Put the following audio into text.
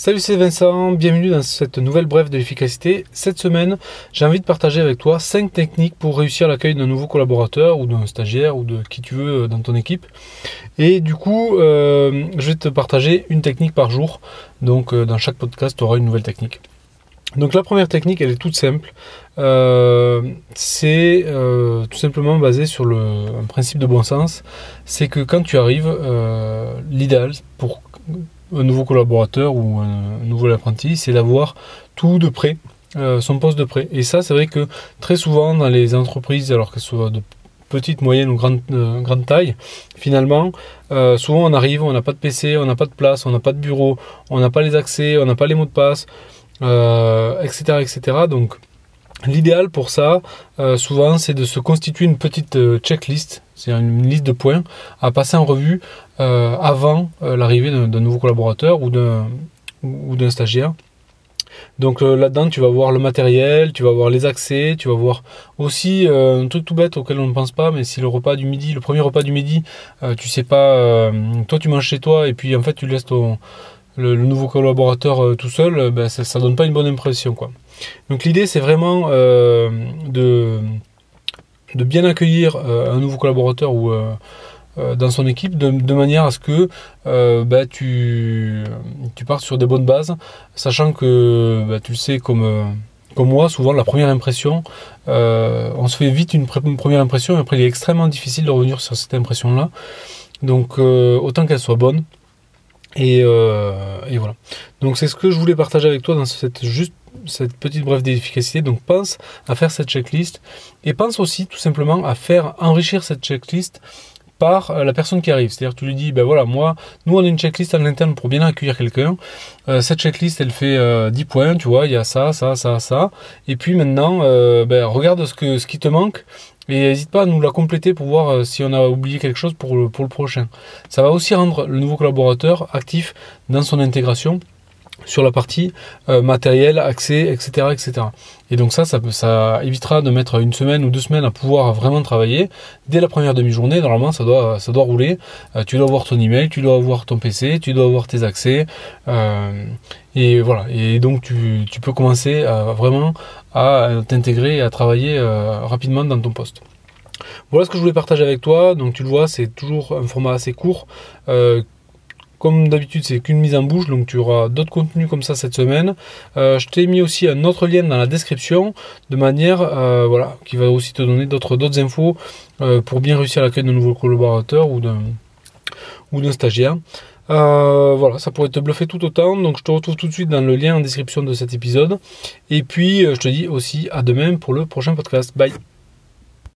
Salut, c'est Vincent, bienvenue dans cette nouvelle brève de l'efficacité. Cette semaine, j'ai envie de partager avec toi 5 techniques pour réussir l'accueil d'un nouveau collaborateur ou d'un stagiaire ou de qui tu veux dans ton équipe. Et du coup, euh, je vais te partager une technique par jour. Donc euh, dans chaque podcast, tu auras une nouvelle technique. Donc la première technique, elle est toute simple. Euh, c'est tout simplement basé sur le, un principe de bon sens. C'est que quand tu arrives, l'idéal pour un nouveau collaborateur ou un nouveau apprenti, c'est d'avoir tout de près, euh, son poste de près. Et ça, c'est vrai que très souvent dans les entreprises, alors qu'elles soient de petite, moyenne ou grande, euh, taille, finalement, euh, souvent on arrive, on n'a pas de PC, on n'a pas de place, on n'a pas de bureau, on n'a pas les accès, on n'a pas les mots de passe, etc., etc. Donc, L'idéal pour ça, souvent, c'est de se constituer une petite checklist, c'est une liste de points à passer en revue euh, avant euh, l'arrivée d'un nouveau collaborateur ou d'un stagiaire. Donc euh, là-dedans, tu vas voir le matériel, tu vas voir les accès, tu vas voir aussi un truc tout bête auquel on ne pense pas, mais si le repas du midi, le premier repas du midi, tu sais pas, toi tu manges chez toi et puis en fait tu laisses ton, le, nouveau collaborateur tout seul, ben, ça, ça donne pas une bonne impression quoi. Donc l'idée c'est vraiment de de bien accueillir un nouveau collaborateur ou euh, dans son équipe de, manière à ce que euh, bah, tu, partes sur des bonnes bases, sachant que bah, tu le sais comme, euh, comme moi, souvent la première impression, on se fait vite une, première impression et après il est extrêmement difficile de revenir sur cette impression-là. Donc autant qu'elle soit bonne. Et, et, voilà. Donc c'est ce que je voulais partager avec toi dans cette petite brève d'efficacité. Donc pense à faire cette checklist et pense aussi tout simplement à faire enrichir cette checklist par euh, la personne qui arrive. C'est-à-dire tu lui dis, ben voilà, moi, nous on a une checklist en interne pour bien accueillir quelqu'un. Euh, cette checklist, elle fait 10 euh, points, tu vois, il y a ça, ça, ça, ça. Et puis maintenant, ben, regarde ce qui te manque et n'hésite pas à nous la compléter pour voir si on a oublié quelque chose pour le, pour le prochain. Ça va aussi rendre le nouveau collaborateur actif dans son intégration sur la partie euh, matériel, accès, etc., etc. Et donc ça, ça, évitera de mettre une semaine ou deux semaines à pouvoir vraiment travailler. Dès la première demi-journée, normalement, ça doit, ça doit rouler. Euh, tu dois avoir ton email, tu dois avoir ton PC, tu dois avoir tes accès. Euh, et voilà. Et donc tu, tu peux commencer vraiment à t'intégrer et à travailler rapidement dans ton poste. Voilà ce que je voulais partager avec toi. Donc tu le vois, c'est toujours un format assez court comme d'habitude, c'est qu'une mise en bouche, donc tu auras d'autres contenus comme ça cette semaine. Euh, je t'ai mis aussi un autre lien dans la description, de manière, euh, voilà, qui va aussi te donner d'autres infos euh, pour bien réussir l'accueil de nouveaux collaborateurs ou d'un ou d'un stagiaire. voilà, ça pourrait te bluffer tout autant. Donc je te retrouve tout de suite dans le lien en description de cet épisode. Et puis je te dis aussi à demain pour le prochain podcast. Bye.